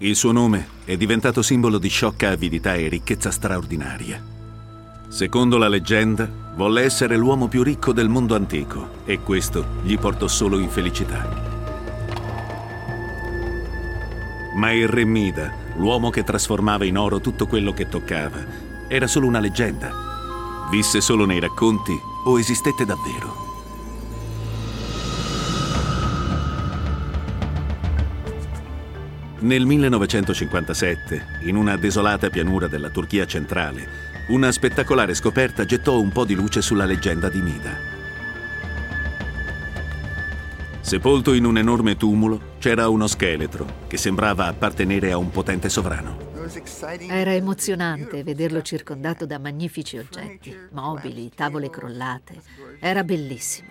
Il suo nome è diventato simbolo di sciocca avidità e ricchezza straordinaria. Secondo la leggenda, volle essere l'uomo più ricco del mondo antico e questo gli portò solo infelicità. Ma il re Mida, l'uomo che trasformava in oro tutto quello che toccava, era solo una leggenda. Visse solo nei racconti o esistette davvero? Nel 1957, in una desolata pianura della Turchia centrale, una spettacolare scoperta gettò un po' di luce sulla leggenda di Mida. Sepolto in un enorme tumulo c'era uno scheletro che sembrava appartenere a un potente sovrano. Era emozionante vederlo circondato da magnifici oggetti, mobili, tavole crollate. Era bellissimo.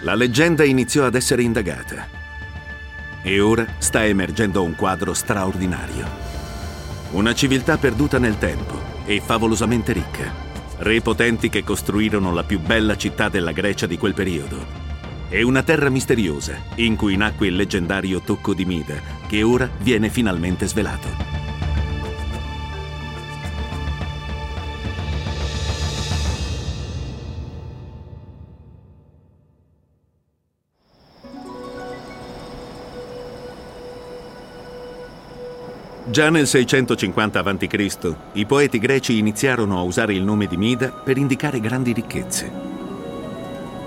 La leggenda iniziò ad essere indagata e ora sta emergendo un quadro straordinario. Una civiltà perduta nel tempo e favolosamente ricca. Re potenti che costruirono la più bella città della Grecia di quel periodo. E una terra misteriosa in cui nacque il leggendario tocco di Mida, che ora viene finalmente svelato. Già nel 650 a.C. i poeti greci iniziarono a usare il nome di Mida per indicare grandi ricchezze.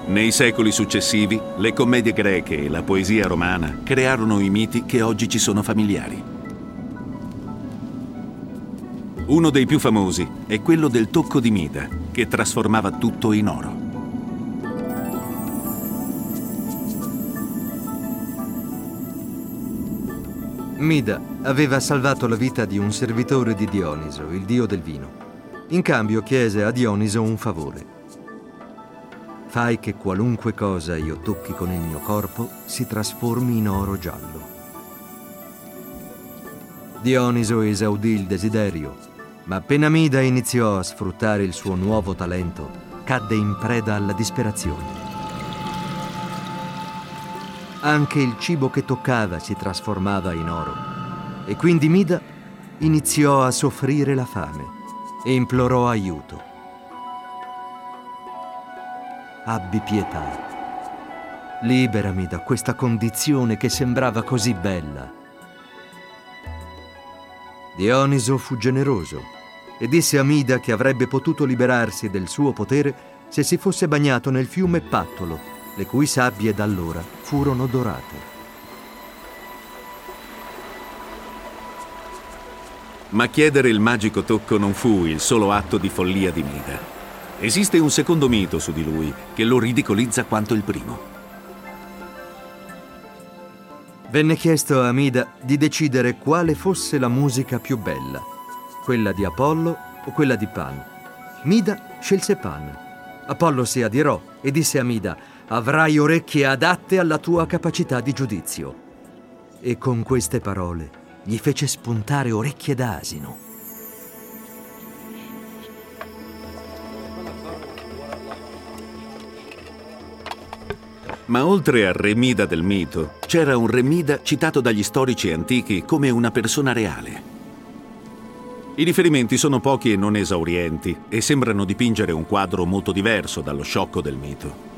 Nei secoli successivi, le commedie greche e la poesia romana crearono i miti che oggi ci sono familiari. Uno dei più famosi è quello del tocco di Mida, che trasformava tutto in oro. Mida aveva salvato la vita di un servitore di Dioniso, il dio del vino. In cambio chiese a Dioniso un favore. Fai che qualunque cosa io tocchi con il mio corpo si trasformi in oro giallo. Dioniso esaudì il desiderio, ma appena Mida iniziò a sfruttare il suo nuovo talento, cadde in preda alla disperazione. Anche il cibo che toccava si trasformava in oro. E quindi Mida iniziò a soffrire la fame e implorò aiuto. Abbi pietà. Liberami da questa condizione che sembrava così bella. Dioniso fu generoso e disse a Mida che avrebbe potuto liberarsi del suo potere se si fosse bagnato nel fiume Pattolo le cui sabbie da allora furono dorate. Ma chiedere il magico tocco non fu il solo atto di follia di Mida. Esiste un secondo mito su di lui che lo ridicolizza quanto il primo. Venne chiesto a Mida di decidere quale fosse la musica più bella, quella di Apollo o quella di Pan. Mida scelse Pan. Apollo si adirò e disse a Mida, avrai orecchie adatte alla tua capacità di giudizio. E con queste parole gli fece spuntare orecchie d'asino. Ma oltre al Remida del mito, c'era un Remida citato dagli storici antichi come una persona reale. I riferimenti sono pochi e non esaurienti e sembrano dipingere un quadro molto diverso dallo sciocco del mito.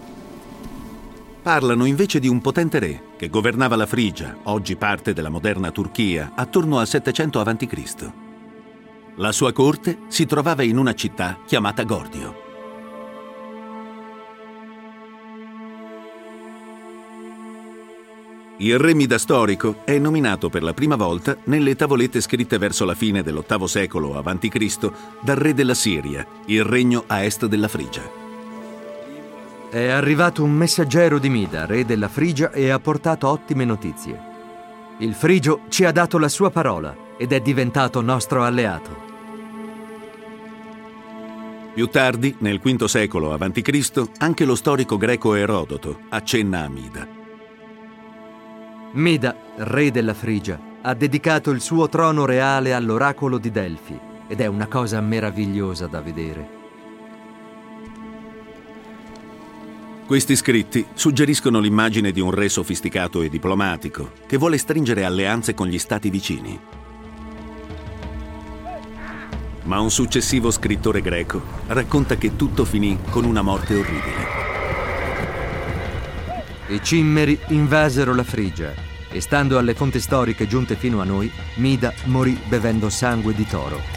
Parlano invece di un potente re che governava la Frigia, oggi parte della moderna Turchia, attorno al 700 a.C. La sua corte si trovava in una città chiamata Gordio. Il re Mida storico è nominato per la prima volta nelle tavolette scritte verso la fine dell'VIII secolo a.C. dal re della Siria, il regno a est della Frigia. È arrivato un messaggero di Mida, re della Frigia, e ha portato ottime notizie. Il Frigio ci ha dato la sua parola ed è diventato nostro alleato. Più tardi, nel V secolo a.C., anche lo storico greco Erodoto accenna a Mida. Mida, re della Frigia, ha dedicato il suo trono reale all'oracolo di Delfi ed è una cosa meravigliosa da vedere. Questi scritti suggeriscono l'immagine di un re sofisticato e diplomatico che vuole stringere alleanze con gli stati vicini. Ma un successivo scrittore greco racconta che tutto finì con una morte orribile. I cimmeri invasero la Frigia e stando alle fonti storiche giunte fino a noi, Mida morì bevendo sangue di toro.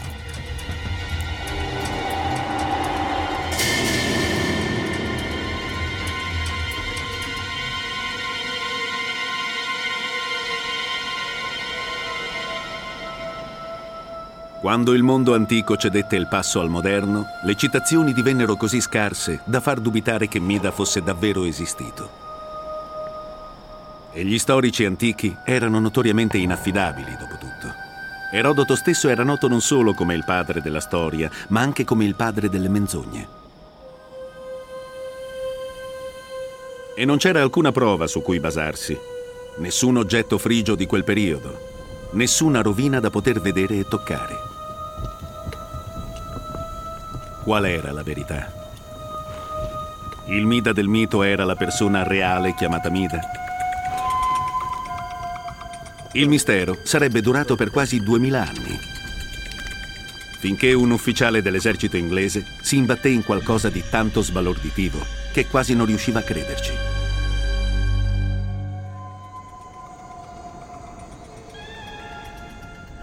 Quando il mondo antico cedette il passo al moderno, le citazioni divennero così scarse da far dubitare che Mida fosse davvero esistito. E gli storici antichi erano notoriamente inaffidabili, dopo tutto. Erodoto stesso era noto non solo come il padre della storia, ma anche come il padre delle menzogne. E non c'era alcuna prova su cui basarsi, nessun oggetto frigio di quel periodo, nessuna rovina da poter vedere e toccare. Qual era la verità? Il Mida del mito era la persona reale chiamata Mida? Il mistero sarebbe durato per quasi duemila anni, finché un ufficiale dell'esercito inglese si imbatté in qualcosa di tanto sbalorditivo che quasi non riusciva a crederci.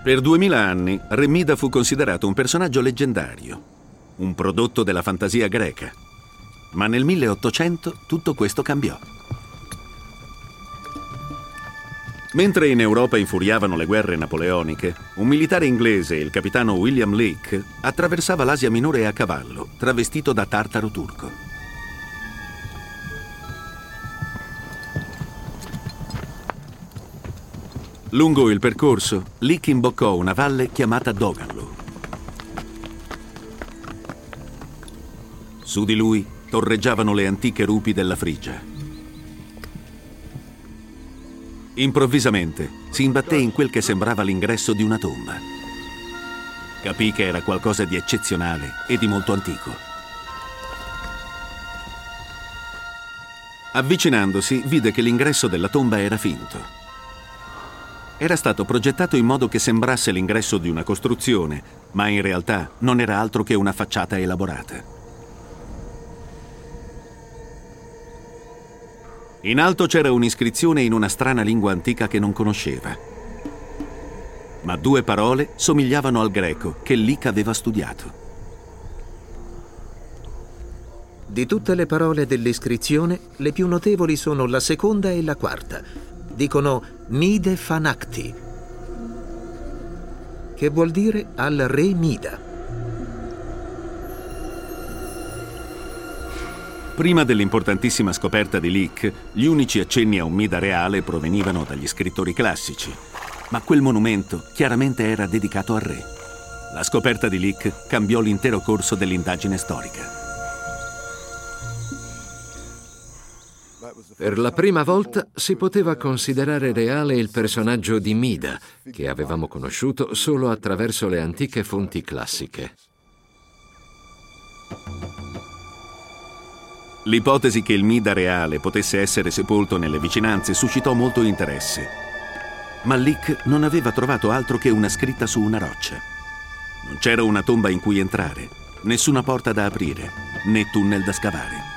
Per duemila anni Remida fu considerato un personaggio leggendario, un prodotto della fantasia greca. Ma nel 1800 tutto questo cambiò. Mentre in Europa infuriavano le guerre napoleoniche, un militare inglese, il capitano William Leake, attraversava l'Asia minore a cavallo, travestito da tartaro turco. Lungo il percorso, Leake imboccò una valle chiamata Doganlo. Su di lui torreggiavano le antiche rupi della Frigia. Improvvisamente si imbatté in quel che sembrava l'ingresso di una tomba. Capì che era qualcosa di eccezionale e di molto antico. Avvicinandosi, vide che l'ingresso della tomba era finto. Era stato progettato in modo che sembrasse l'ingresso di una costruzione, ma in realtà non era altro che una facciata elaborata. In alto c'era un'iscrizione in una strana lingua antica che non conosceva. Ma due parole somigliavano al greco che Lick aveva studiato. Di tutte le parole dell'iscrizione, le più notevoli sono la seconda e la quarta. Dicono Mide Fanacti, che vuol dire al re Mida. Prima dell'importantissima scoperta di Leak, gli unici accenni a un Mida reale provenivano dagli scrittori classici. Ma quel monumento chiaramente era dedicato al re. La scoperta di Leak cambiò l'intero corso dell'indagine storica. Per la prima volta si poteva considerare reale il personaggio di Mida, che avevamo conosciuto solo attraverso le antiche fonti classiche. L'ipotesi che il Mida reale potesse essere sepolto nelle vicinanze suscitò molto interesse. Ma Lick non aveva trovato altro che una scritta su una roccia. Non c'era una tomba in cui entrare, nessuna porta da aprire, né tunnel da scavare.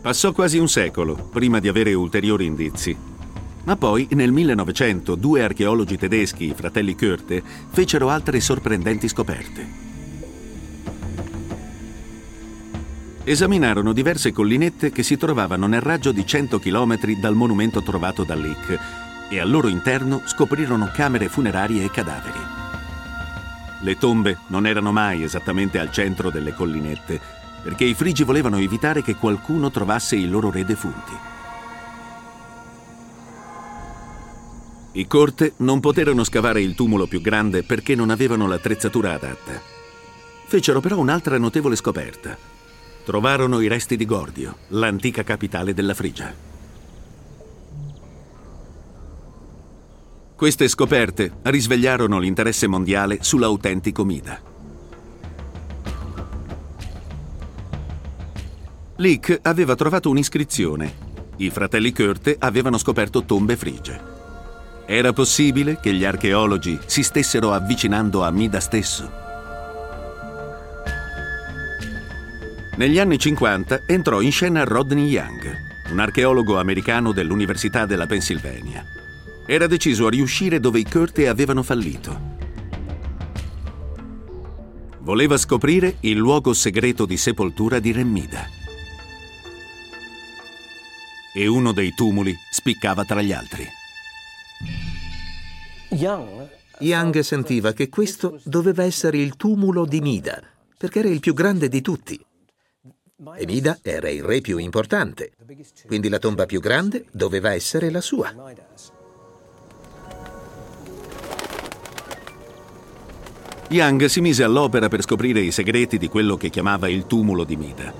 Passò quasi un secolo prima di avere ulteriori indizi. Ma poi, nel 1900, due archeologi tedeschi, i fratelli Körte, fecero altre sorprendenti scoperte. Esaminarono diverse collinette che si trovavano nel raggio di 100 km dal monumento trovato da Lick e al loro interno scoprirono camere funerarie e cadaveri. Le tombe non erano mai esattamente al centro delle collinette, perché i frigi volevano evitare che qualcuno trovasse i loro re defunti. I corte non poterono scavare il tumulo più grande perché non avevano l'attrezzatura adatta. Fecero però un'altra notevole scoperta trovarono i resti di Gordio, l'antica capitale della Frigia. Queste scoperte risvegliarono l'interesse mondiale sull'autentico Mida. Lick aveva trovato un'iscrizione. I fratelli Curte avevano scoperto tombe frigie. Era possibile che gli archeologi si stessero avvicinando a Mida stesso? Negli anni 50 entrò in scena Rodney Young, un archeologo americano dell'Università della Pennsylvania. Era deciso a riuscire dove i Curte avevano fallito. Voleva scoprire il luogo segreto di sepoltura di Remmida. E uno dei tumuli spiccava tra gli altri. Young sentiva che questo doveva essere il tumulo di Mida, perché era il più grande di tutti. E Mida era il re più importante, quindi la tomba più grande doveva essere la sua. Young si mise all'opera per scoprire i segreti di quello che chiamava il tumulo di Mida.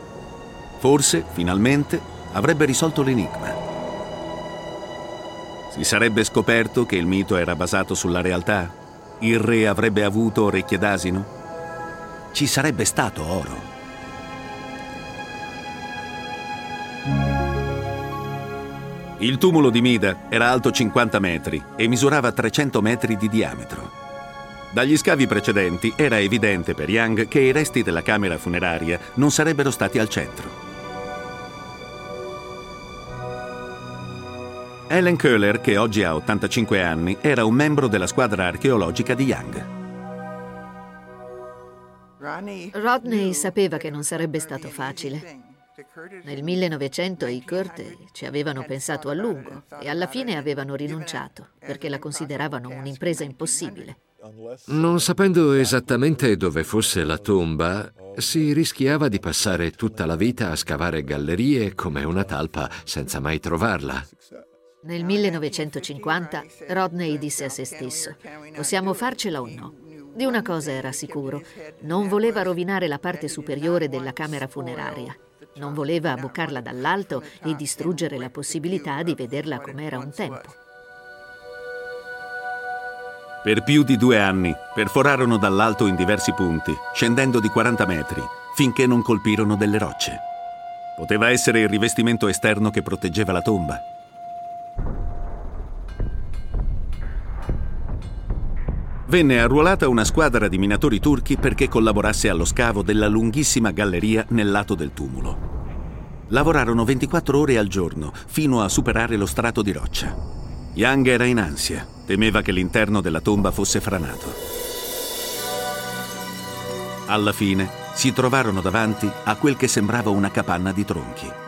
Forse, finalmente, avrebbe risolto l'enigma. Si sarebbe scoperto che il mito era basato sulla realtà? Il re avrebbe avuto orecchie d'asino? Ci sarebbe stato oro? Il tumulo di Mida era alto 50 metri e misurava 300 metri di diametro. Dagli scavi precedenti era evidente per Young che i resti della camera funeraria non sarebbero stati al centro. Ellen Köhler, che oggi ha 85 anni, era un membro della squadra archeologica di Young. Rodney sapeva che non sarebbe stato facile. Nel 1900 i Curte ci avevano pensato a lungo e alla fine avevano rinunciato perché la consideravano un'impresa impossibile. Non sapendo esattamente dove fosse la tomba, si rischiava di passare tutta la vita a scavare gallerie come una talpa senza mai trovarla. Nel 1950 Rodney disse a se stesso, possiamo farcela o no? Di una cosa era sicuro, non voleva rovinare la parte superiore della camera funeraria. Non voleva abboccarla dall'alto e distruggere la possibilità di vederla com'era un tempo. Per più di due anni perforarono dall'alto in diversi punti, scendendo di 40 metri, finché non colpirono delle rocce. Poteva essere il rivestimento esterno che proteggeva la tomba. Venne arruolata una squadra di minatori turchi perché collaborasse allo scavo della lunghissima galleria nel lato del tumulo. Lavorarono 24 ore al giorno fino a superare lo strato di roccia. Young era in ansia, temeva che l'interno della tomba fosse franato. Alla fine si trovarono davanti a quel che sembrava una capanna di tronchi.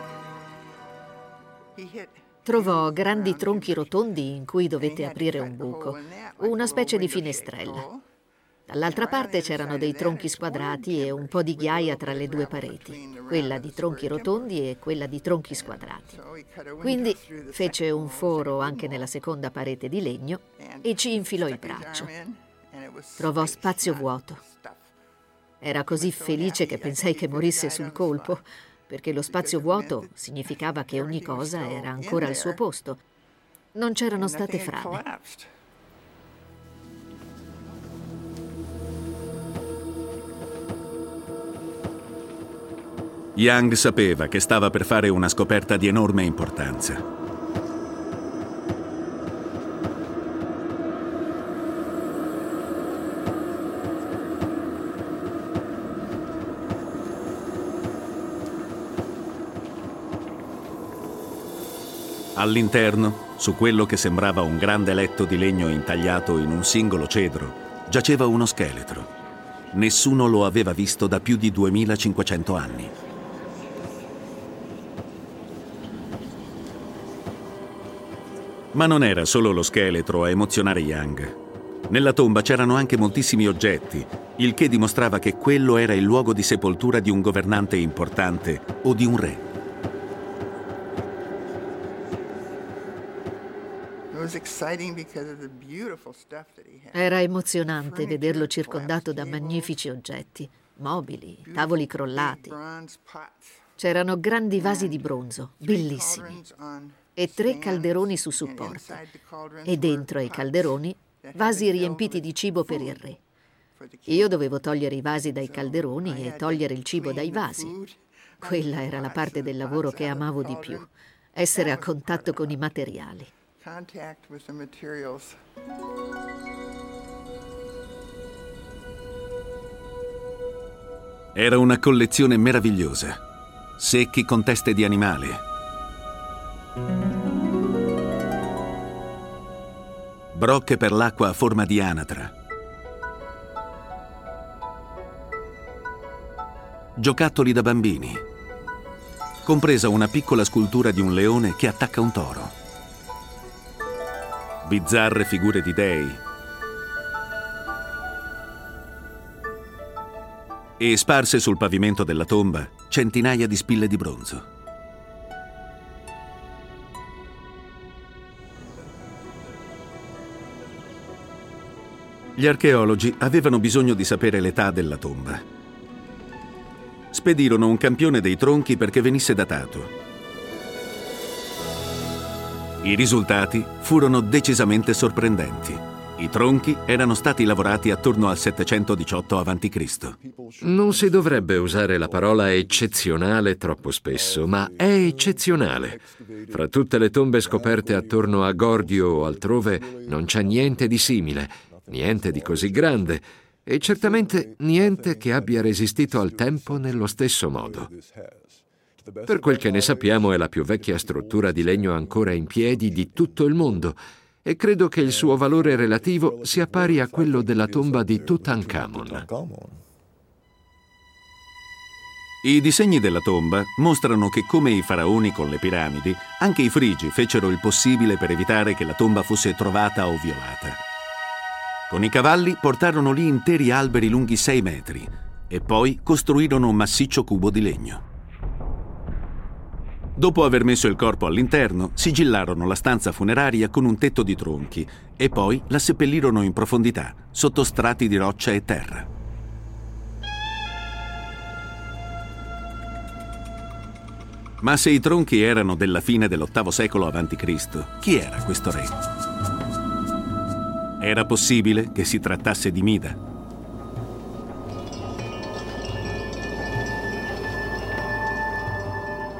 Trovò grandi tronchi rotondi in cui dovette aprire un buco, una specie di finestrella. Dall'altra parte c'erano dei tronchi squadrati e un po' di ghiaia tra le due pareti, quella di tronchi rotondi e quella di tronchi squadrati. Quindi fece un foro anche nella seconda parete di legno e ci infilò il braccio. Trovò spazio vuoto. Era così felice che pensai che morisse sul colpo perché lo spazio vuoto significava che ogni cosa era ancora al suo posto. Non c'erano state frane. Young sapeva che stava per fare una scoperta di enorme importanza. All'interno, su quello che sembrava un grande letto di legno intagliato in un singolo cedro, giaceva uno scheletro. Nessuno lo aveva visto da più di 2500 anni. Ma non era solo lo scheletro a emozionare Young. Nella tomba c'erano anche moltissimi oggetti, il che dimostrava che quello era il luogo di sepoltura di un governante importante o di un re. Era emozionante vederlo circondato da magnifici oggetti, mobili, tavoli crollati. C'erano grandi vasi di bronzo, bellissimi, e tre calderoni su supporto. E dentro ai calderoni vasi riempiti di cibo per il re. Io dovevo togliere i vasi dai calderoni e togliere il cibo dai vasi. Quella era la parte del lavoro che amavo di più, essere a contatto con i materiali. Era una collezione meravigliosa, secchi con teste di animali. Brocche per l'acqua a forma di anatra. Giocattoli da bambini. Compresa una piccola scultura di un leone che attacca un toro. Bizzarre figure di dei, e sparse sul pavimento della tomba centinaia di spille di bronzo. Gli archeologi avevano bisogno di sapere l'età della tomba. Spedirono un campione dei tronchi perché venisse datato. I risultati furono decisamente sorprendenti. I tronchi erano stati lavorati attorno al 718 a.C. Non si dovrebbe usare la parola eccezionale troppo spesso, ma è eccezionale. Fra tutte le tombe scoperte attorno a Gordio o altrove non c'è niente di simile, niente di così grande e certamente niente che abbia resistito al tempo nello stesso modo. Per quel che ne sappiamo è la più vecchia struttura di legno ancora in piedi di tutto il mondo e credo che il suo valore relativo sia pari a quello della tomba di Tutankhamon. I disegni della tomba mostrano che come i faraoni con le piramidi, anche i frigi fecero il possibile per evitare che la tomba fosse trovata o violata. Con i cavalli portarono lì interi alberi lunghi 6 metri e poi costruirono un massiccio cubo di legno. Dopo aver messo il corpo all'interno, sigillarono la stanza funeraria con un tetto di tronchi e poi la seppellirono in profondità, sotto strati di roccia e terra. Ma se i tronchi erano della fine dell'VIII secolo a.C., chi era questo re? Era possibile che si trattasse di Mida,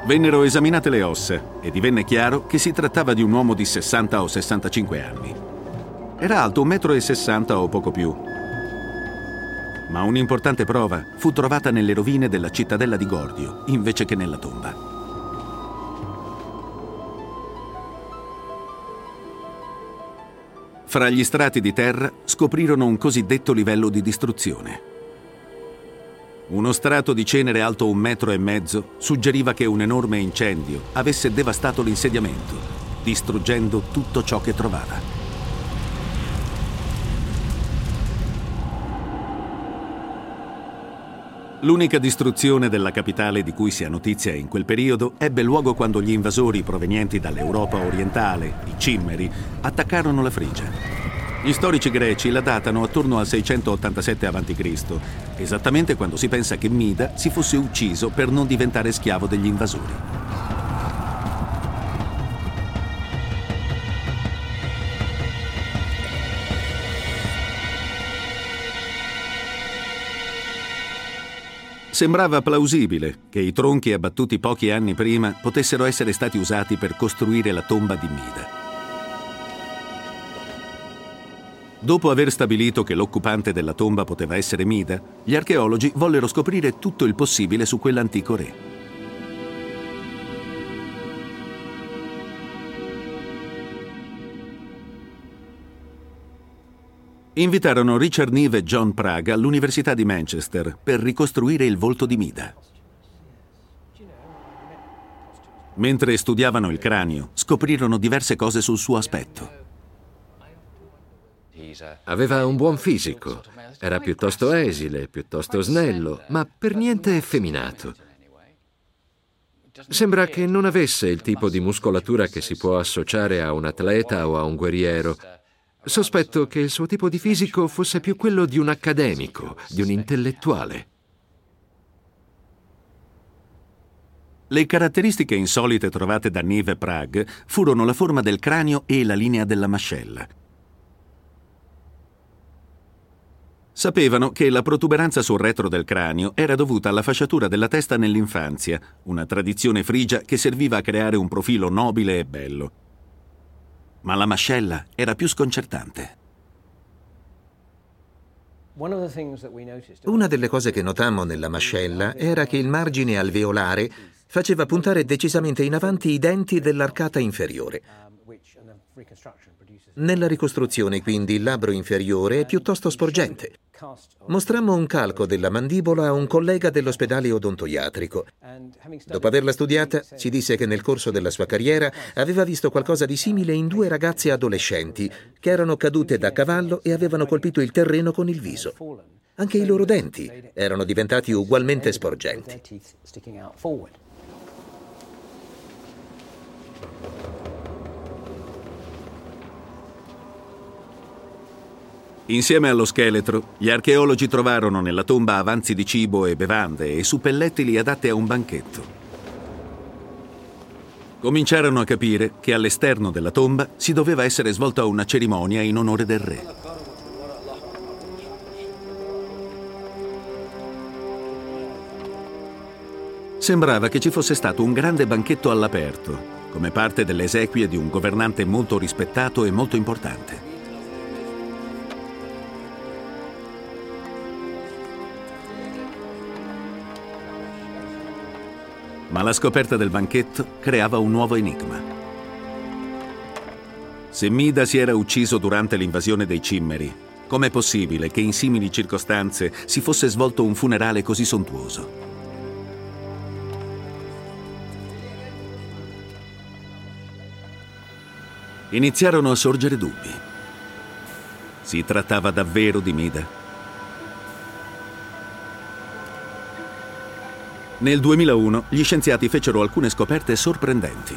Vennero esaminate le ossa e divenne chiaro che si trattava di un uomo di 60 o 65 anni. Era alto 1,60 m o poco più. Ma un'importante prova fu trovata nelle rovine della cittadella di Gordio, invece che nella tomba. Fra gli strati di terra scoprirono un cosiddetto livello di distruzione. Uno strato di cenere alto un metro e mezzo suggeriva che un enorme incendio avesse devastato l'insediamento, distruggendo tutto ciò che trovava. L'unica distruzione della capitale di cui si ha notizia in quel periodo ebbe luogo quando gli invasori provenienti dall'Europa orientale, i Cimmeri, attaccarono la Frigia. Gli storici greci la datano attorno al 687 a.C., esattamente quando si pensa che Mida si fosse ucciso per non diventare schiavo degli invasori. Sembrava plausibile che i tronchi abbattuti pochi anni prima potessero essere stati usati per costruire la tomba di Mida. Dopo aver stabilito che l'occupante della tomba poteva essere Mida, gli archeologi vollero scoprire tutto il possibile su quell'antico re. Invitarono Richard Neve e John Praga all'Università di Manchester per ricostruire il volto di Mida. Mentre studiavano il cranio, scoprirono diverse cose sul suo aspetto. Aveva un buon fisico, era piuttosto esile, piuttosto snello, ma per niente effeminato. Sembra che non avesse il tipo di muscolatura che si può associare a un atleta o a un guerriero. Sospetto che il suo tipo di fisico fosse più quello di un accademico, di un intellettuale. Le caratteristiche insolite trovate da Nive Prague furono la forma del cranio e la linea della mascella. Sapevano che la protuberanza sul retro del cranio era dovuta alla fasciatura della testa nell'infanzia, una tradizione frigia che serviva a creare un profilo nobile e bello. Ma la mascella era più sconcertante. Una delle cose che notammo nella mascella era che il margine alveolare faceva puntare decisamente in avanti i denti dell'arcata inferiore. Nella ricostruzione, quindi, il labbro inferiore è piuttosto sporgente. Mostrammo un calco della mandibola a un collega dell'ospedale odontoiatrico. Dopo averla studiata, ci disse che nel corso della sua carriera aveva visto qualcosa di simile in due ragazze adolescenti che erano cadute da cavallo e avevano colpito il terreno con il viso. Anche i loro denti erano diventati ugualmente sporgenti. Insieme allo scheletro, gli archeologi trovarono nella tomba avanzi di cibo e bevande e suppellettili adatte a un banchetto. Cominciarono a capire che all'esterno della tomba si doveva essere svolta una cerimonia in onore del re. Sembrava che ci fosse stato un grande banchetto all'aperto, come parte delle esequie di un governante molto rispettato e molto importante. Ma la scoperta del banchetto creava un nuovo enigma. Se Mida si era ucciso durante l'invasione dei Cimmeri, com'è possibile che in simili circostanze si fosse svolto un funerale così sontuoso? Iniziarono a sorgere dubbi. Si trattava davvero di Mida? Nel 2001 gli scienziati fecero alcune scoperte sorprendenti.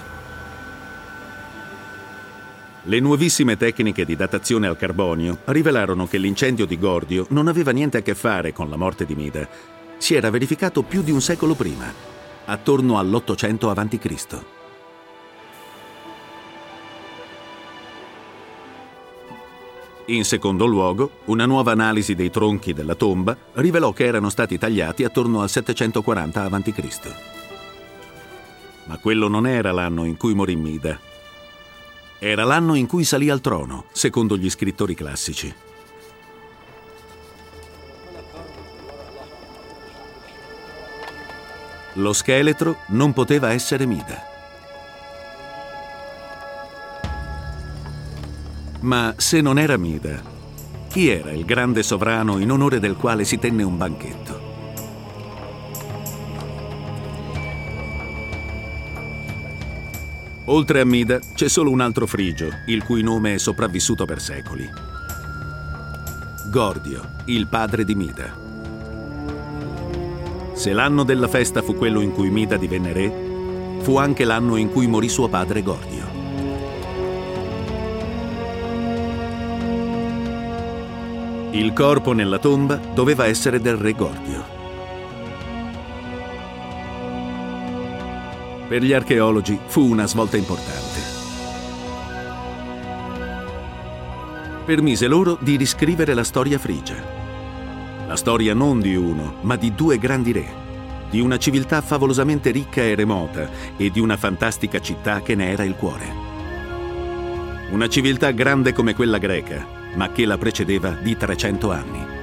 Le nuovissime tecniche di datazione al carbonio rivelarono che l'incendio di Gordio non aveva niente a che fare con la morte di Mida. Si era verificato più di un secolo prima, attorno all'800 a.C. In secondo luogo, una nuova analisi dei tronchi della tomba rivelò che erano stati tagliati attorno al 740 a.C. Ma quello non era l'anno in cui morì Mida. Era l'anno in cui salì al trono, secondo gli scrittori classici. Lo scheletro non poteva essere Mida. Ma se non era Mida, chi era il grande sovrano in onore del quale si tenne un banchetto? Oltre a Mida c'è solo un altro frigio, il cui nome è sopravvissuto per secoli. Gordio, il padre di Mida. Se l'anno della festa fu quello in cui Mida divenne re, fu anche l'anno in cui morì suo padre Gordio. Il corpo nella tomba doveva essere del re Gordio. Per gli archeologi fu una svolta importante. Permise loro di riscrivere la storia frigia. La storia non di uno, ma di due grandi re, di una civiltà favolosamente ricca e remota e di una fantastica città che ne era il cuore. Una civiltà grande come quella greca, ma che la precedeva di 300 anni.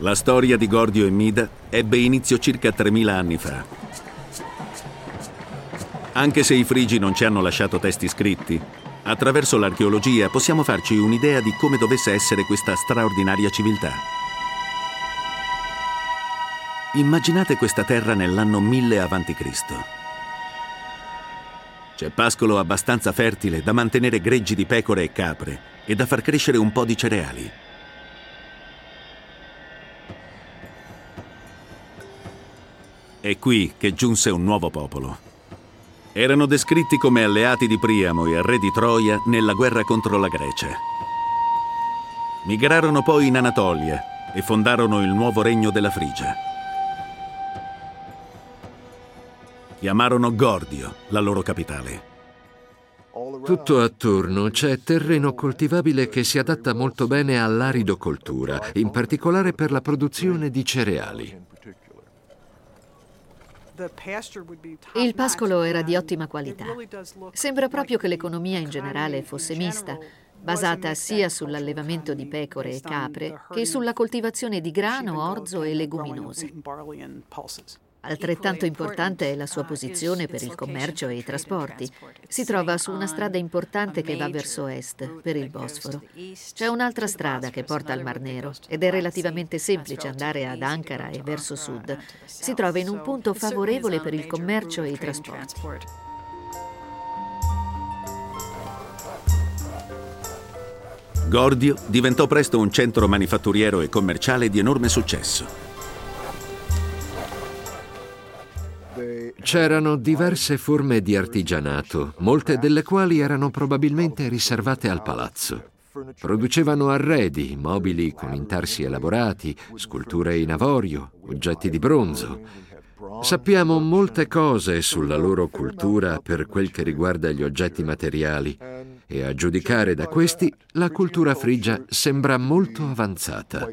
La storia di Gordio e Mida ebbe inizio circa 3000 anni fa. Anche se i frigi non ci hanno lasciato testi scritti, Attraverso l'archeologia possiamo farci un'idea di come dovesse essere questa straordinaria civiltà. Immaginate questa terra nell'anno 1000 a.C. C'è pascolo abbastanza fertile da mantenere greggi di pecore e capre e da far crescere un po' di cereali. È qui che giunse un nuovo popolo. Erano descritti come alleati di Priamo e re di Troia nella guerra contro la Grecia. Migrarono poi in Anatolia e fondarono il nuovo regno della Frigia. Chiamarono Gordio la loro capitale. Tutto attorno c'è terreno coltivabile che si adatta molto bene all'aridocoltura, in particolare per la produzione di cereali. Il pascolo era di ottima qualità. Sembra proprio che l'economia in generale fosse mista, basata sia sull'allevamento di pecore e capre che sulla coltivazione di grano, orzo e leguminose. Altrettanto importante è la sua posizione per il commercio e i trasporti. Si trova su una strada importante che va verso est, per il Bosforo. C'è un'altra strada che porta al Mar Nero ed è relativamente semplice andare ad Ankara e verso sud. Si trova in un punto favorevole per il commercio e i trasporti. Gordio diventò presto un centro manifatturiero e commerciale di enorme successo. C'erano diverse forme di artigianato, molte delle quali erano probabilmente riservate al palazzo. Producevano arredi, mobili con intarsi elaborati, sculture in avorio, oggetti di bronzo. Sappiamo molte cose sulla loro cultura per quel che riguarda gli oggetti materiali e a giudicare da questi la cultura frigia sembra molto avanzata.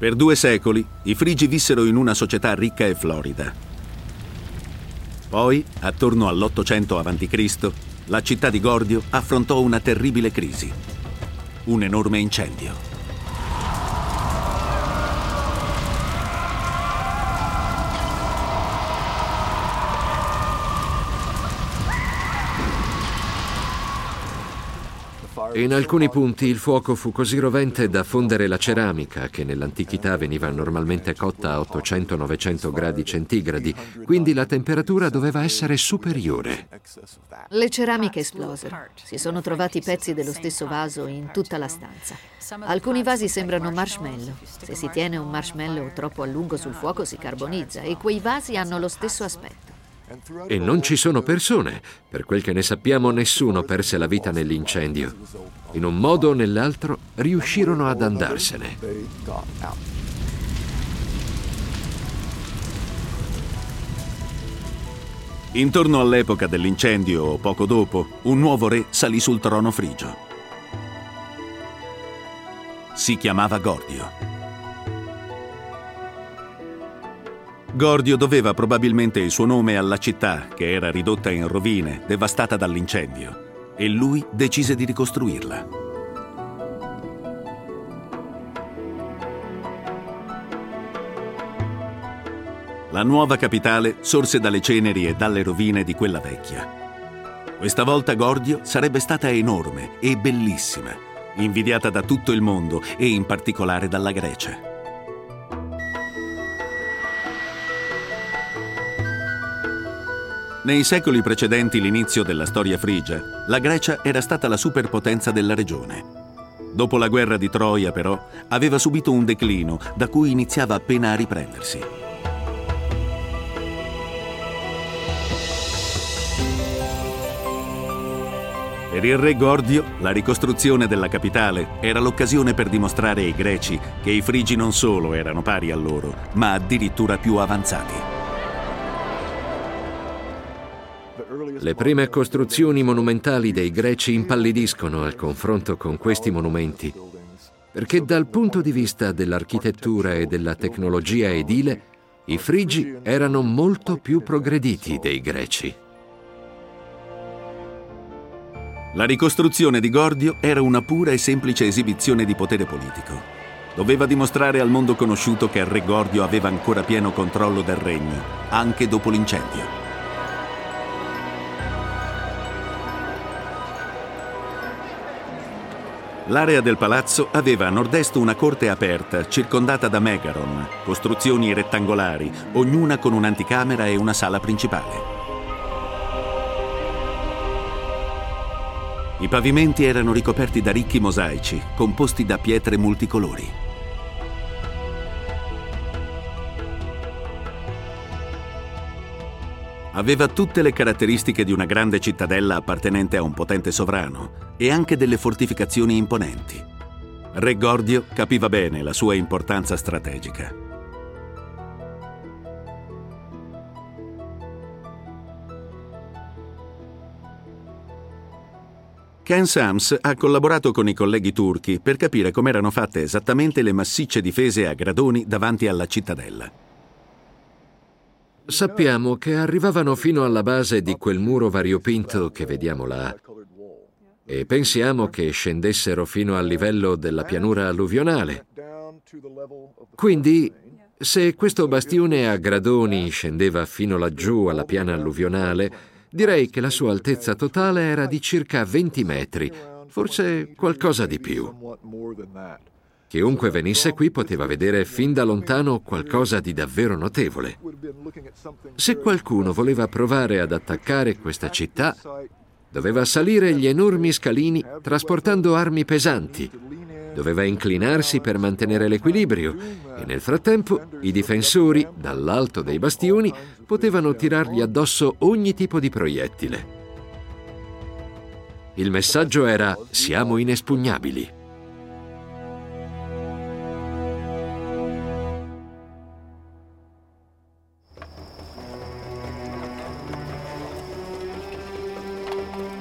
Per due secoli i Frigi vissero in una società ricca e florida. Poi, attorno all'800 a.C., la città di Gordio affrontò una terribile crisi, un enorme incendio. In alcuni punti il fuoco fu così rovente da fondere la ceramica, che nell'antichità veniva normalmente cotta a 800-900 gradi centigradi, quindi la temperatura doveva essere superiore. Le ceramiche esplosero. Si sono trovati pezzi dello stesso vaso in tutta la stanza. Alcuni vasi sembrano marshmallow. Se si tiene un marshmallow troppo a lungo sul fuoco si carbonizza e quei vasi hanno lo stesso aspetto. E non ci sono persone. Per quel che ne sappiamo, nessuno perse la vita nell'incendio. In un modo o nell'altro riuscirono ad andarsene. Intorno all'epoca dell'incendio o poco dopo, un nuovo re salì sul trono frigio. Si chiamava Gordio. Gordio doveva probabilmente il suo nome alla città, che era ridotta in rovine, devastata dall'incendio, e lui decise di ricostruirla. La nuova capitale sorse dalle ceneri e dalle rovine di quella vecchia. Questa volta Gordio sarebbe stata enorme e bellissima, invidiata da tutto il mondo e in particolare dalla Grecia. Nei secoli precedenti l'inizio della storia frigia, la Grecia era stata la superpotenza della regione. Dopo la guerra di Troia, però, aveva subito un declino da cui iniziava appena a riprendersi. Per il re Gordio, la ricostruzione della capitale era l'occasione per dimostrare ai greci che i frigi non solo erano pari a loro, ma addirittura più avanzati. Le prime costruzioni monumentali dei greci impallidiscono al confronto con questi monumenti, perché dal punto di vista dell'architettura e della tecnologia edile, i frigi erano molto più progrediti dei greci. La ricostruzione di Gordio era una pura e semplice esibizione di potere politico. Doveva dimostrare al mondo conosciuto che il re Gordio aveva ancora pieno controllo del regno, anche dopo l'incendio. L'area del palazzo aveva a nord-est una corte aperta, circondata da megaron, costruzioni rettangolari, ognuna con un'anticamera e una sala principale. I pavimenti erano ricoperti da ricchi mosaici, composti da pietre multicolori. Aveva tutte le caratteristiche di una grande cittadella appartenente a un potente sovrano e anche delle fortificazioni imponenti. Re Gordio capiva bene la sua importanza strategica. Ken Sams ha collaborato con i colleghi turchi per capire come erano fatte esattamente le massicce difese a gradoni davanti alla cittadella. Sappiamo che arrivavano fino alla base di quel muro variopinto che vediamo là e pensiamo che scendessero fino al livello della pianura alluvionale. Quindi, se questo bastione a gradoni scendeva fino laggiù alla piana alluvionale, Direi che la sua altezza totale era di circa 20 metri, forse qualcosa di più. Chiunque venisse qui poteva vedere fin da lontano qualcosa di davvero notevole. Se qualcuno voleva provare ad attaccare questa città, doveva salire gli enormi scalini trasportando armi pesanti Doveva inclinarsi per mantenere l'equilibrio e nel frattempo i difensori, dall'alto dei bastioni, potevano tirargli addosso ogni tipo di proiettile. Il messaggio era siamo inespugnabili.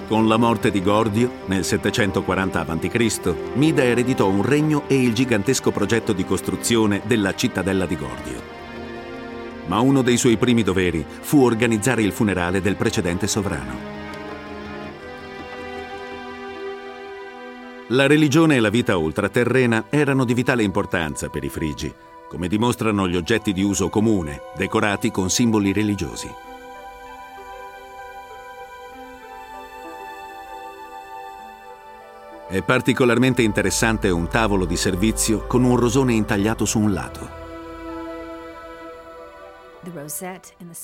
Con la morte di Gordio, nel 740 a.C., Mida ereditò un regno e il gigantesco progetto di costruzione della cittadella di Gordio. Ma uno dei suoi primi doveri fu organizzare il funerale del precedente sovrano. La religione e la vita ultraterrena erano di vitale importanza per i frigi, come dimostrano gli oggetti di uso comune, decorati con simboli religiosi. È particolarmente interessante un tavolo di servizio con un rosone intagliato su un lato.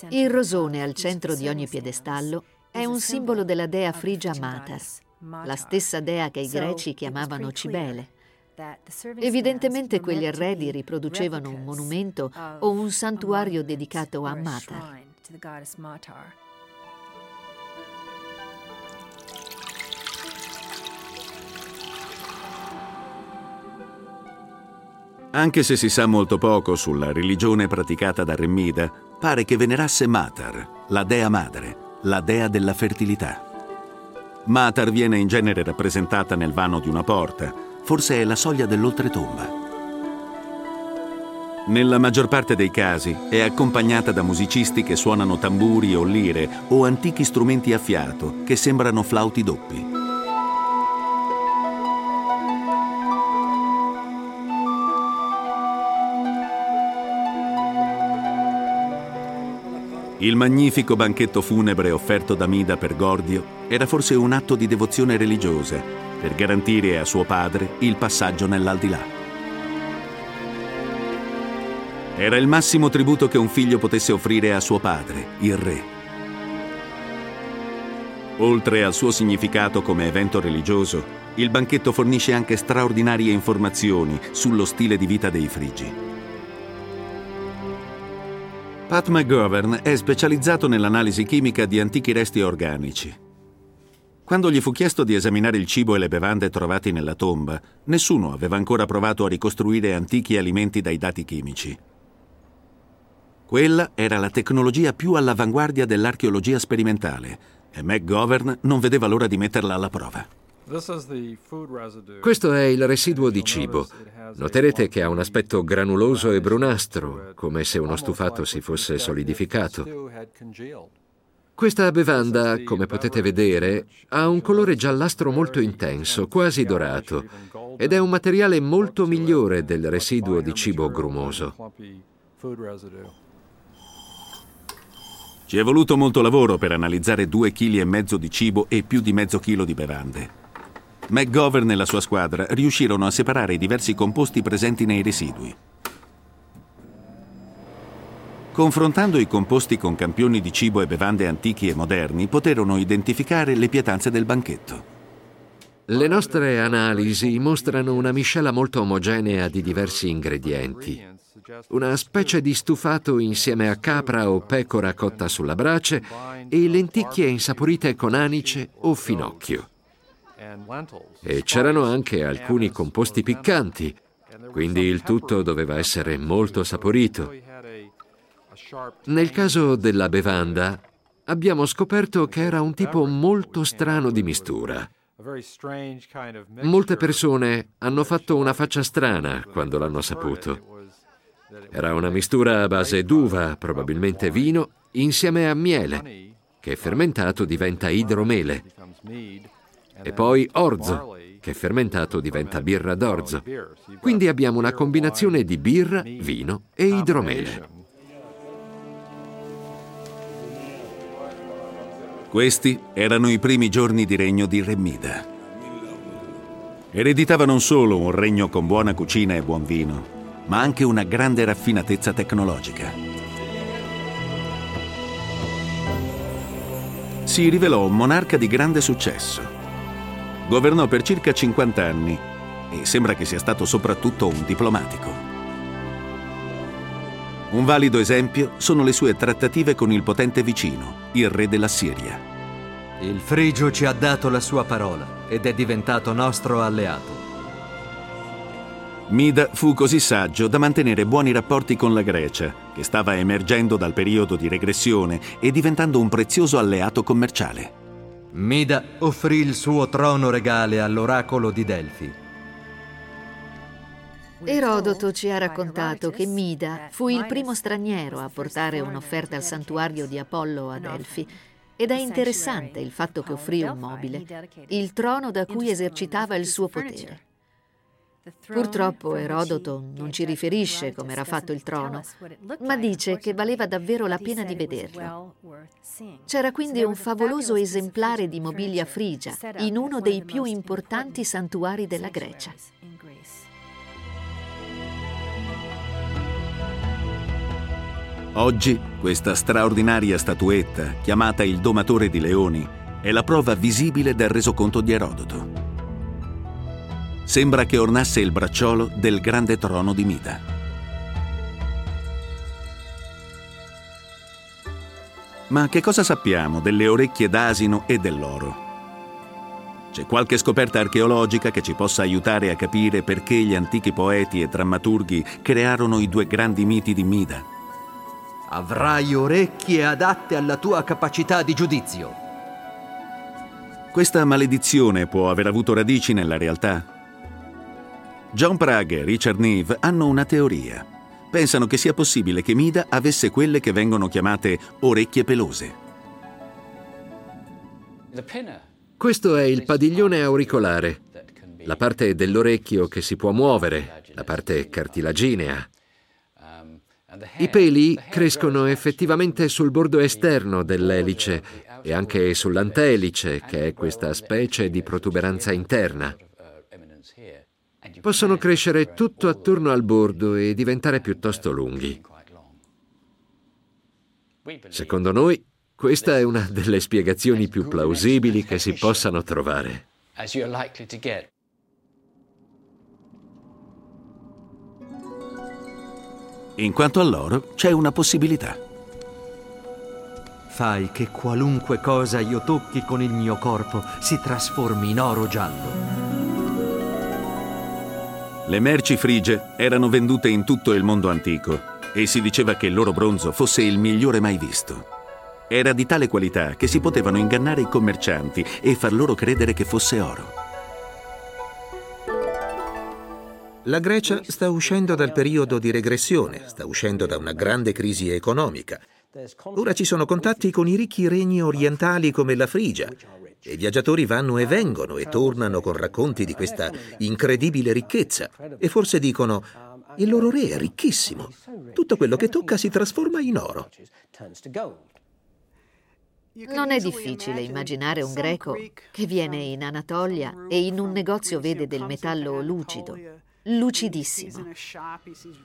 Il rosone al centro di ogni piedestallo è un simbolo della dea frigia Matar, la stessa dea che i greci chiamavano Cibele. Evidentemente quegli arredi riproducevano un monumento o un santuario dedicato a Matar. Anche se si sa molto poco sulla religione praticata da Remmida, pare che venerasse Matar, la dea madre, la dea della fertilità. Matar viene in genere rappresentata nel vano di una porta, forse è la soglia dell'oltretomba. Nella maggior parte dei casi è accompagnata da musicisti che suonano tamburi o lire o antichi strumenti a fiato che sembrano flauti doppi. Il magnifico banchetto funebre offerto da Mida per Gordio era forse un atto di devozione religiosa per garantire a suo padre il passaggio nell'aldilà. Era il massimo tributo che un figlio potesse offrire a suo padre, il re. Oltre al suo significato come evento religioso, il banchetto fornisce anche straordinarie informazioni sullo stile di vita dei frigi. Pat McGovern è specializzato nell'analisi chimica di antichi resti organici. Quando gli fu chiesto di esaminare il cibo e le bevande trovati nella tomba, nessuno aveva ancora provato a ricostruire antichi alimenti dai dati chimici. Quella era la tecnologia più all'avanguardia dell'archeologia sperimentale e McGovern non vedeva l'ora di metterla alla prova. Questo è il residuo di cibo. Noterete che ha un aspetto granuloso e brunastro, come se uno stufato si fosse solidificato. Questa bevanda, come potete vedere, ha un colore giallastro molto intenso, quasi dorato, ed è un materiale molto migliore del residuo di cibo grumoso. Ci è voluto molto lavoro per analizzare due chili e mezzo di cibo e più di mezzo chilo di bevande. McGovern e la sua squadra riuscirono a separare i diversi composti presenti nei residui. Confrontando i composti con campioni di cibo e bevande antichi e moderni, poterono identificare le pietanze del banchetto. Le nostre analisi mostrano una miscela molto omogenea di diversi ingredienti. una specie di stufato insieme a capra o pecora cotta sulla brace e lenticchie insaporite con anice o finocchio. E c'erano anche alcuni composti piccanti, quindi il tutto doveva essere molto saporito. Nel caso della bevanda, abbiamo scoperto che era un tipo molto strano di mistura. Molte persone hanno fatto una faccia strana quando l'hanno saputo. Era una mistura a base d'uva, probabilmente vino, insieme a miele, che fermentato diventa idromele, e poi orzo, che fermentato diventa birra d'orzo. Quindi abbiamo una combinazione di birra, vino e idromele. Questi erano i primi giorni di regno di Remida. Ereditava non solo un regno con buona cucina e buon vino, ma anche una grande raffinatezza tecnologica. Si rivelò un monarca di grande successo. Governò per circa 50 anni e sembra che sia stato soprattutto un diplomatico. Un valido esempio sono le sue trattative con il potente vicino, il re della Siria. Il Frigio ci ha dato la sua parola ed è diventato nostro alleato. Mida fu così saggio da mantenere buoni rapporti con la Grecia, che stava emergendo dal periodo di regressione e diventando un prezioso alleato commerciale. Mida offrì il suo trono regale all'oracolo di Delfi. Erodoto ci ha raccontato che Mida fu il primo straniero a portare un'offerta al santuario di Apollo a Delfi ed è interessante il fatto che offrì un mobile, il trono da cui esercitava il suo potere. Purtroppo Erodoto non ci riferisce come era fatto il trono, ma dice che valeva davvero la pena di vederlo. C'era quindi un favoloso esemplare di mobilia frigia in uno dei più importanti santuari della Grecia. Oggi questa straordinaria statuetta, chiamata il Domatore di Leoni, è la prova visibile del resoconto di Erodoto. Sembra che ornasse il bracciolo del grande trono di Mida. Ma che cosa sappiamo delle orecchie d'asino e dell'oro? C'è qualche scoperta archeologica che ci possa aiutare a capire perché gli antichi poeti e drammaturghi crearono i due grandi miti di Mida? Avrai orecchie adatte alla tua capacità di giudizio. Questa maledizione può aver avuto radici nella realtà? John Prague e Richard Neve hanno una teoria. Pensano che sia possibile che Mida avesse quelle che vengono chiamate orecchie pelose. Questo è il padiglione auricolare, la parte dell'orecchio che si può muovere, la parte cartilaginea. I peli crescono effettivamente sul bordo esterno dell'elice e anche sull'antelice, che è questa specie di protuberanza interna. Possono crescere tutto attorno al bordo e diventare piuttosto lunghi. Secondo noi, questa è una delle spiegazioni più plausibili che si possano trovare. In quanto all'oro, c'è una possibilità. Fai che qualunque cosa io tocchi con il mio corpo si trasformi in oro giallo. Le merci frigie erano vendute in tutto il mondo antico e si diceva che il loro bronzo fosse il migliore mai visto. Era di tale qualità che si potevano ingannare i commercianti e far loro credere che fosse oro. La Grecia sta uscendo dal periodo di regressione, sta uscendo da una grande crisi economica. Ora ci sono contatti con i ricchi regni orientali come la Frigia i viaggiatori vanno e vengono e tornano con racconti di questa incredibile ricchezza e forse dicono il loro re è ricchissimo. Tutto quello che tocca si trasforma in oro. Non è difficile immaginare un greco che viene in Anatolia e in un negozio vede del metallo lucido, lucidissimo.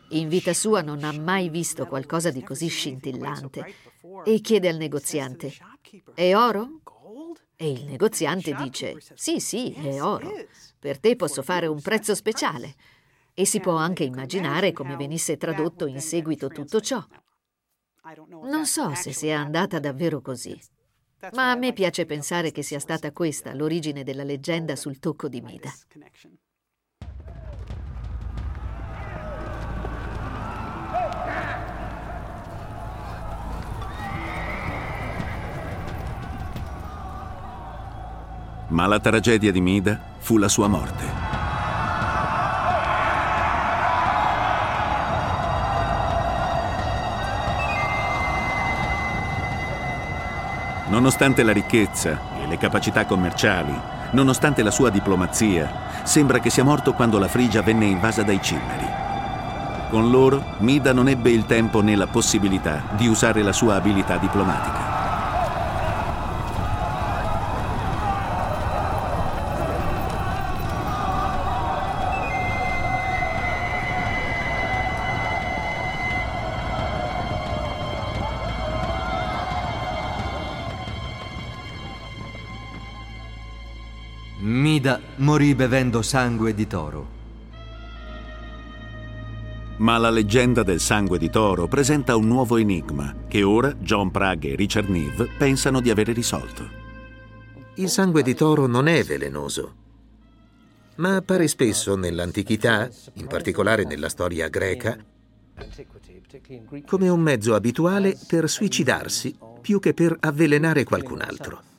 In vita sua non ha mai visto qualcosa di così scintillante e chiede al negoziante, è oro? E il negoziante dice, sì, sì, è oro. Per te posso fare un prezzo speciale. E si può anche immaginare come venisse tradotto in seguito tutto ciò. Non so se sia andata davvero così, ma a me piace pensare che sia stata questa l'origine della leggenda sul tocco di Mida. Ma la tragedia di Mida fu la sua morte. Nonostante la ricchezza e le capacità commerciali, nonostante la sua diplomazia, sembra che sia morto quando la Frigia venne invasa dai Cimmeri. Con loro, Mida non ebbe il tempo né la possibilità di usare la sua abilità diplomatica. Morì bevendo sangue di toro. Ma la leggenda del sangue di toro presenta un nuovo enigma che ora John Prague e Richard Neve pensano di avere risolto. Il sangue di toro non è velenoso, ma appare spesso nell'antichità, in particolare nella storia greca, come un mezzo abituale per suicidarsi più che per avvelenare qualcun altro.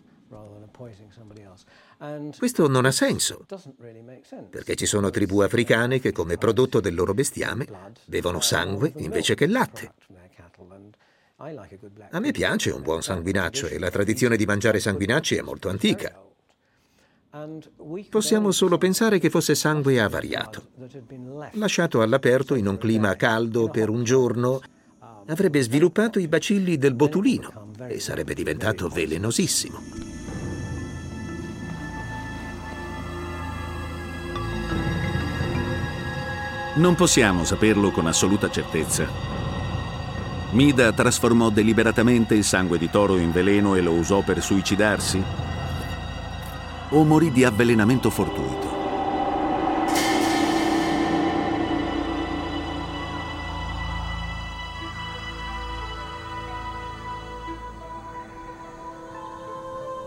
Questo non ha senso, perché ci sono tribù africane che come prodotto del loro bestiame bevono sangue invece che latte. A me piace un buon sanguinaccio e la tradizione di mangiare sanguinacci è molto antica. Possiamo solo pensare che fosse sangue avariato. Lasciato all'aperto in un clima caldo per un giorno, avrebbe sviluppato i bacilli del botulino e sarebbe diventato velenosissimo. Non possiamo saperlo con assoluta certezza. Mida trasformò deliberatamente il sangue di toro in veleno e lo usò per suicidarsi? O morì di avvelenamento fortuito?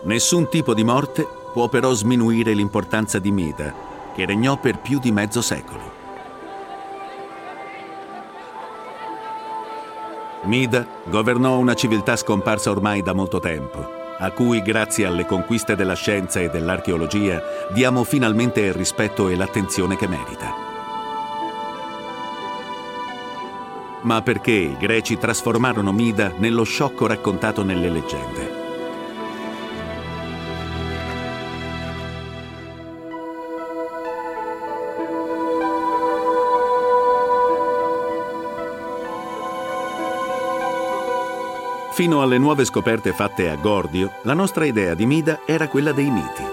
Nessun tipo di morte può però sminuire l'importanza di Mida, che regnò per più di mezzo secolo. Mida governò una civiltà scomparsa ormai da molto tempo, a cui, grazie alle conquiste della scienza e dell'archeologia, diamo finalmente il rispetto e l'attenzione che merita. Ma perché i greci trasformarono Mida nello sciocco raccontato nelle leggende? Fino alle nuove scoperte fatte a Gordio, la nostra idea di Mida era quella dei miti.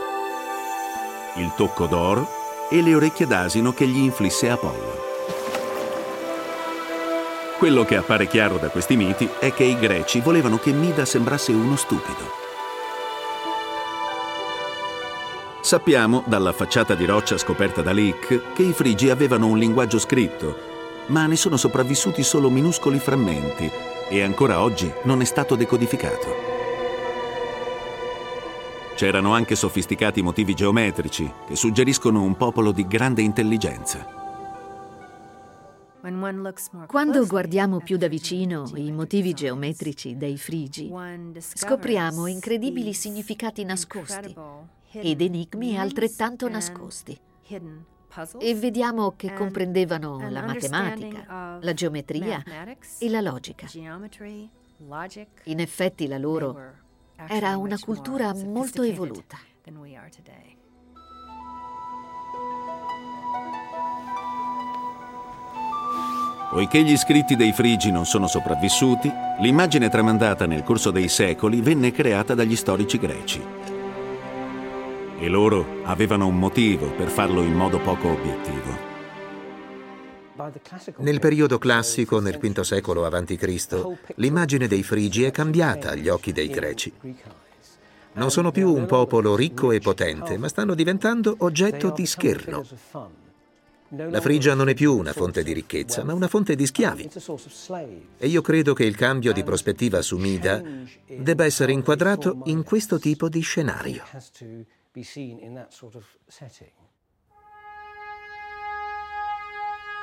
Il tocco d'oro e le orecchie d'asino che gli inflisse Apollo. Quello che appare chiaro da questi miti è che i greci volevano che Mida sembrasse uno stupido. Sappiamo, dalla facciata di roccia scoperta da Lick, che i frigi avevano un linguaggio scritto, ma ne sono sopravvissuti solo minuscoli frammenti e ancora oggi non è stato decodificato. C'erano anche sofisticati motivi geometrici che suggeriscono un popolo di grande intelligenza. Quando guardiamo più da vicino i motivi geometrici dei frigi, scopriamo incredibili significati nascosti ed enigmi altrettanto nascosti e vediamo che comprendevano la matematica, la geometria e la logica. In effetti la loro era una cultura molto evoluta. Poiché gli scritti dei Frigi non sono sopravvissuti, l'immagine tramandata nel corso dei secoli venne creata dagli storici greci e loro avevano un motivo per farlo in modo poco obiettivo. Nel periodo classico, nel V secolo a.C., l'immagine dei Frigi è cambiata agli occhi dei greci. Non sono più un popolo ricco e potente, ma stanno diventando oggetto di scherno. La Frigia non è più una fonte di ricchezza, ma una fonte di schiavi. E io credo che il cambio di prospettiva su Mida debba essere inquadrato in questo tipo di scenario.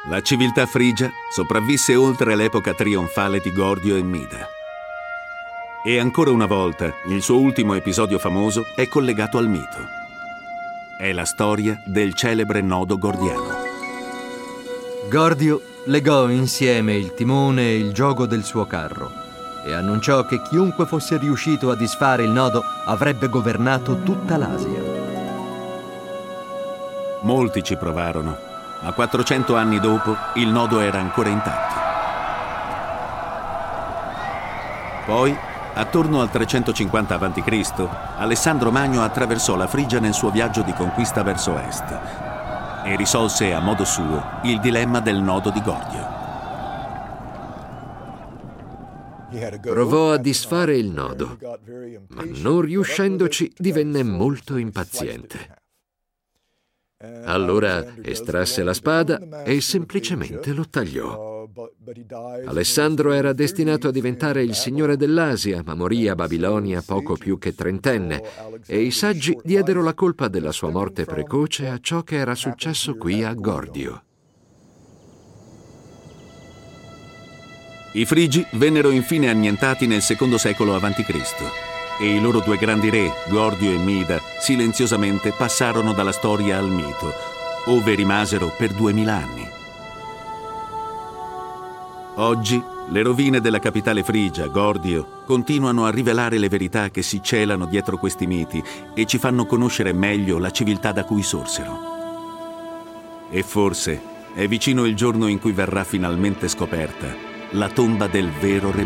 La civiltà frigia sopravvisse oltre l'epoca trionfale di Gordio e Mida. E ancora una volta il suo ultimo episodio famoso è collegato al mito. È la storia del celebre nodo gordiano. Gordio legò insieme il timone e il gioco del suo carro e annunciò che chiunque fosse riuscito a disfare il nodo avrebbe governato tutta l'Asia. Molti ci provarono ma 400 anni dopo il nodo era ancora intatto. Poi, attorno al 350 a.C., Alessandro Magno attraversò la Frigia nel suo viaggio di conquista verso est e risolse a modo suo il dilemma del nodo di Gordio. Provò a disfare il nodo, ma non riuscendoci divenne molto impaziente. Allora estrasse la spada e semplicemente lo tagliò. Alessandro era destinato a diventare il signore dell'Asia, ma morì a Babilonia poco più che trentenne, e i saggi diedero la colpa della sua morte precoce a ciò che era successo qui a Gordio. I Frigi vennero infine annientati nel secondo secolo a.C e i loro due grandi re, Gordio e Mida, silenziosamente passarono dalla storia al mito, ove rimasero per duemila anni. Oggi le rovine della capitale frigia, Gordio, continuano a rivelare le verità che si celano dietro questi miti e ci fanno conoscere meglio la civiltà da cui sorsero. E forse è vicino il giorno in cui verrà finalmente scoperta la tomba del vero Re.